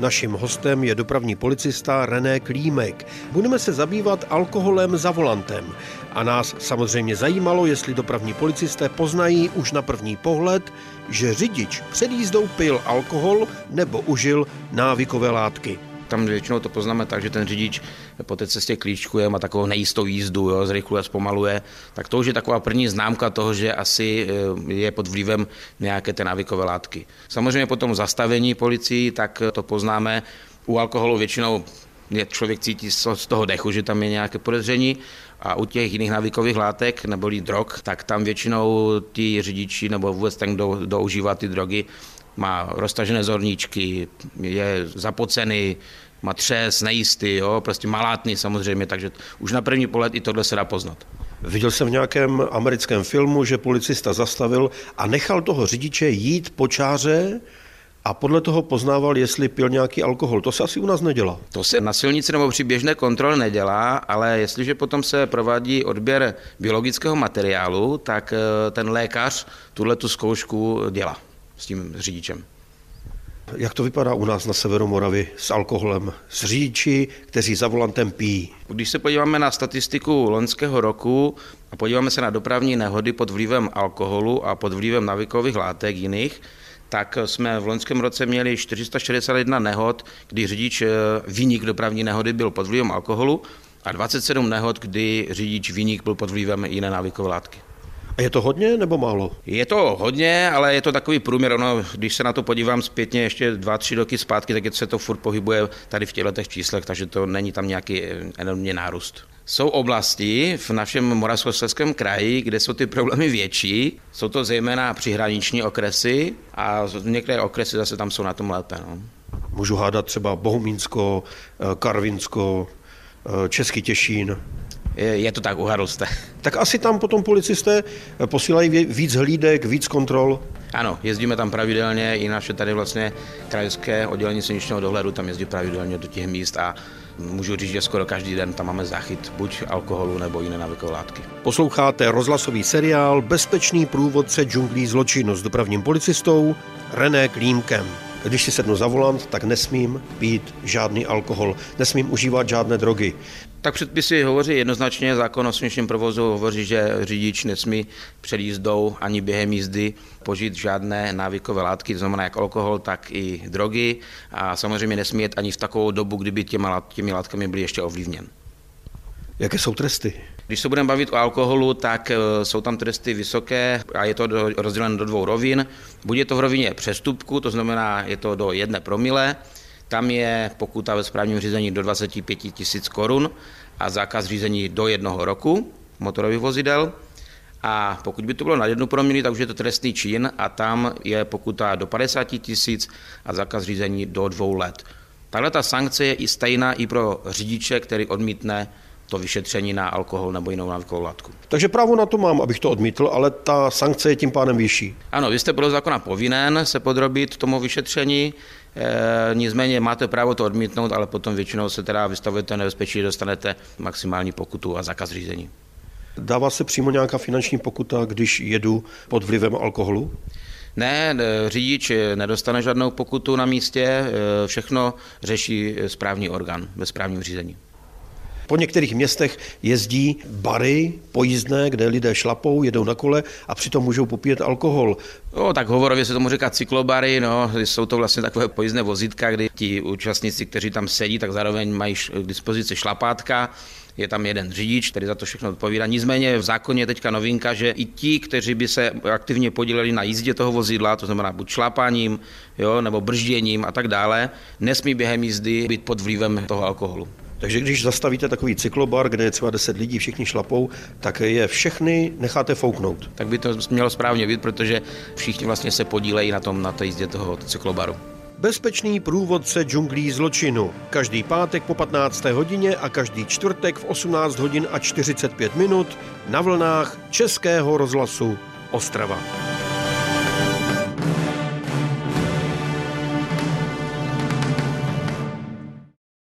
Naším hostem je dopravní policista René Klímek. Budeme se zabývat alkoholem za volantem. A nás samozřejmě zajímalo, jestli dopravní policisté poznají už na první pohled, že řidič před jízdou pil alkohol nebo užil návykové látky tam většinou to poznáme tak, že ten řidič po té cestě klíčkuje, má takovou nejistou jízdu, jo, zrychluje, zpomaluje, tak to už je taková první známka toho, že asi eh, je pod vlivem nějaké té návykové látky. Samozřejmě potom zastavení policii, tak to poznáme. U alkoholu většinou člověk cítí z toho dechu, že tam je nějaké podezření a u těch jiných návykových látek nebo drog, tak tam většinou ti řidiči nebo vůbec ten, kdo, kdo užívá ty drogy, má roztažené zorníčky, je zapocený, má třes, nejistý, jo, prostě malátný samozřejmě, takže už na první pohled i tohle se dá poznat. Viděl jsem v nějakém americkém filmu, že policista zastavil a nechal toho řidiče jít po čáře a podle toho poznával, jestli pil nějaký alkohol. To se asi u nás nedělá. To se na silnici nebo při běžné kontrole nedělá, ale jestliže potom se provádí odběr biologického materiálu, tak eh, ten lékař tuhle tu zkoušku dělá s tím řidičem. Jak to vypadá u nás na severu Moravy s alkoholem? S řidiči, kteří za volantem pijí? Když se podíváme na statistiku loňského roku a podíváme se na dopravní nehody pod vlivem alkoholu a pod vlivem navikových látek jiných, tak jsme v loňském roce měli 461 nehod, kdy řidič eh, výnik dopravní nehody byl pod vlivem alkoholu a 27 nehod, kdy řidič výnik byl pod vlivem jiné návykové látky. A je to hodně nebo málo? Je to hodně, ale je to takový průměr. Ono, když se na to podívám zpětně ještě dva, tři roky zpátky, tak se to furt pohybuje tady v těchto číslech, takže to není tam nějaký enormní nárůst. Jsou oblasti v našem Moravskoslezském kraji, kde jsou ty problémy větší. Jsou to zejména přihraniční okresy a některé okresy zase tam jsou na tom lépe. No. Můžu hádat třeba Bohumínsko, eh, Karvinsko, eh, Český Těšín. Je to tak, uhadl jste. Tak asi tam potom policisté posílají víc hlídek, víc kontrol? Ano, jezdíme tam pravidelně, i naše tady vlastně krajské oddělení silničního dohledu tam jezdí pravidelně do těch míst a můžu říct, že skoro každý den tam máme záchyt buď alkoholu nebo jiné návykové látky. Posloucháte rozhlasový seriál Bezpečný průvodce džunglí zločinu s dopravním policistou René Klímkem. Když si sednu za volant, tak nesmím pít žádný alkohol, nesmím užívat žádné drogy. Tak předpisy hovoří jednoznačně, zákon o silničním provozu hovoří, že řidič nesmí před jízdou ani během jízdy požít žádné návykové látky, to znamená jak alkohol, tak i drogy a samozřejmě nesmí jet ani v takovou dobu, kdyby těmi látkami byly ještě ovlivněn. Jaké jsou tresty? Když se budeme bavit o alkoholu, tak e, jsou tam tresty vysoké a je to rozděleno do dvou rovin. Buď je to v rovině přestupku, to znamená, je to do jedné promile, tam je pokuta ve správním řízení do 25 tisíc korun a zákaz řízení do jednoho roku motorových vozidel. A pokud by to bylo na jednu promili, tak už je to trestný čin a tam je pokuta do 50 tisíc a zákaz řízení do dvou let. Tahle ta sankce je i stejná i pro řidiče, který odmítne to vyšetření na alkohol nebo jinou návykovou látku. Takže právo na to mám, abych to odmítl, ale ta sankce je tím pádem vyšší. Ano, vy jste podle zákona povinen se podrobit tomu vyšetření, e, nicméně máte právo to odmítnout, ale potom většinou se teda vystavujete nebezpečí, dostanete maximální pokutu a zákaz řízení. Dává se přímo nějaká finanční pokuta, když jedu pod vlivem alkoholu? Ne, řidič nedostane žádnou pokutu na místě, e, všechno řeší správní orgán ve správním řízení. Po některých městech jezdí bary pojízdné, kde lidé šlapou, jedou na kole a přitom můžou popíjet alkohol. No, tak hovorově se to může říkat cyklobary, no, jsou to vlastně takové pojízdné vozítka, kdy ti účastníci, kteří tam sedí, tak zároveň mají k dispozici šlapátka, je tam jeden řidič, který za to všechno odpovídá. Nicméně v zákoně je teďka novinka, že i ti, kteří by se aktivně podíleli na jízdě toho vozidla, to znamená buď šlapáním, jo, nebo bržděním a tak dále, nesmí během jízdy být pod vlivem toho alkoholu. Takže když zastavíte takový cyklobar, kde je třeba 10 lidí, všichni šlapou, tak je všechny necháte fouknout. Tak by to mělo správně být, protože všichni vlastně se podílejí na tom, na té jízdě toho cyklobaru. Bezpečný průvodce džunglí zločinu. Každý pátek po 15. hodině a každý čtvrtek v 18 hodin a 45 minut na vlnách Českého rozhlasu Ostrava.